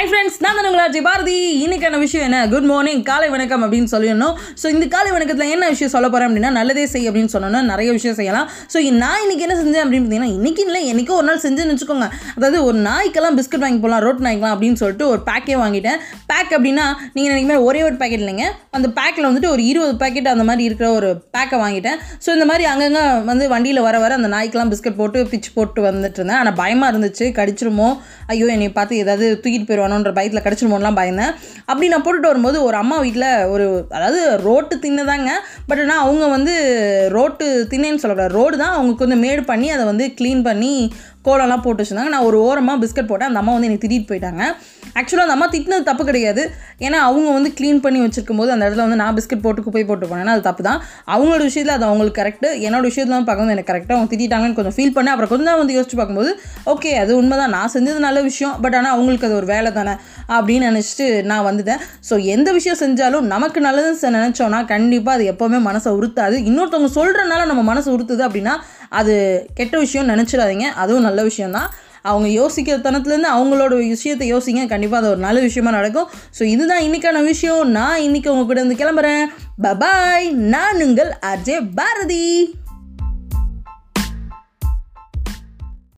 Hi friends நான் தான் உங்கள் பாரதி. இன்னைக்கான விஷயம் என்ன? குட் மார்னிங் காலை வணக்கம் அப்படின்னு சொல்லிடணும். ஸோ இந்த காலை வணக்கத்தில் என்ன விஷயம் சொல்ல போகிறேன் அப்படின்னா நல்லதே செய் அப்படின்னு சொன்னோன்னா நிறைய விஷயம் செய்யலாம். ஸோ நான் இன்னைக்கு என்ன செஞ்சேன் அப்படின்னு பார்த்தீங்கன்னா இன்றைக்கி இல்லை என்னைக்கோ ஒரு நாள் செஞ்சேன்னு வச்சுக்கோங்க. அதாவது ஒரு நாய்க்கெல்லாம் பிஸ்கட் வாங்கி போகலாம் ரோட் நாய்க்கலாம் அப்படின்னு சொல்லிட்டு ஒரு பேக்கே வாங்கிட்டேன். பேக் அப்படின்னா நீங்கள் நினைக்கிற ஒரே ஒரு பேக்கெட் இல்லைங்க. அந்த பேக்கில் வந்துட்டு ஒரு இருபது பேக்கெட் அந்த மாதிரி இருக்கிற ஒரு பேக்கை வாங்கிட்டேன். ஸோ இந்த மாதிரி அங்கங்கே வந்து வண்டியில் வர வர அந்த நாய்க்கெல்லாம் பிஸ்கட் போட்டு பிச்சு போட்டு வந்துட்டு இருந்தேன். ஆனால் பயமாக இருந்துச்சு. கடிச்சிருமோ? ஐயோ என்னை பார்த்து ஏதாவது தூக்கிட்டு பண்ணணுன்ற பயத்தில் கிடச்சிருமோலாம் பயந்தேன். அப்படி நான் போட்டுட்டு வரும்போது ஒரு அம்மா வீட்டில் ஒரு அதாவது ரோட்டு தின்னதாங்க பட் ஆனால் அவங்க வந்து ரோட்டு தின்னேன்னு சொல்லக்கூடாது. ரோடு தான் அவங்க கொஞ்சம் மேடு பண்ணி அதை வந்து க்ளீன் பண்ணி கோலம்லாம் போட்டு வச்சுருந்தாங்க. நான் ஒரு ஓரமாக பிஸ்கட் போட்டேன். அந்த அம்மா வந்து என்னை திட்டிட்டு போயிட்டாங்க. ஆக்சுவலாக அந்த அம்மா திட்டினது தப்பு கிடையாது. ஏன்னா அவங்க வந்து க்ளீன் பண்ணி வச்சிருக்கும் போது அந்த இடத்துல வந்து நான் பிஸ்கட் போட்டு குப்பை போட்டு போனேன்னா அது தப்பு தான். அவங்களோட விஷயத்தில் அது அவங்களுக்கு கரெக்டு என்னோட விஷயத்தில் பார்க்கும்போது எனக்கு கரெக்டாக அவங்க திட்டாங்கன்னு கொஞ்சம் ஃபீல் பண்ணேன். அப்புறம் கொஞ்சம் நேரம் வந்து யோசிச்சு பார்க்கும்போது ஓகே அது உண்மை தான் நான் செஞ்சது நல்ல விஷயம். பட் ஆனால் அவங்களுக்கு அது ஒரு வேலை தானே அப்படின்னு நினச்சிட்டு நான் வந்துட்டேன். ஸோ எந்த விஷயம் செஞ்சாலும் நமக்கு நல்லதுன்னு நினச்சோன்னா கண்டிப்பாக அது எப்போவுமே மனசை உறுத்தாது. இன்னொருத்தவங்க சொல்கிறனால நம்ம மனசு உறுத்துது அப்படின்னா அது கெட்ட விஷயம் நினச்சிடாதீங்க. அதுவும் நல்ல விஷயம்தான். அவங்க யோசிக்கிற தனத்துலேருந்து அவங்களோட விஷயத்தை யோசிங்க. கண்டிப்பாக அது ஒரு நல்ல விஷயமா நடக்கும். ஸோ இதுதான் இன்னைக்கான விஷயம். நான் இன்னைக்கு உங்கள் கூட இருந்து கிளம்புறேன். பபாய் நான் உங்கள் அஜய் பாரதி.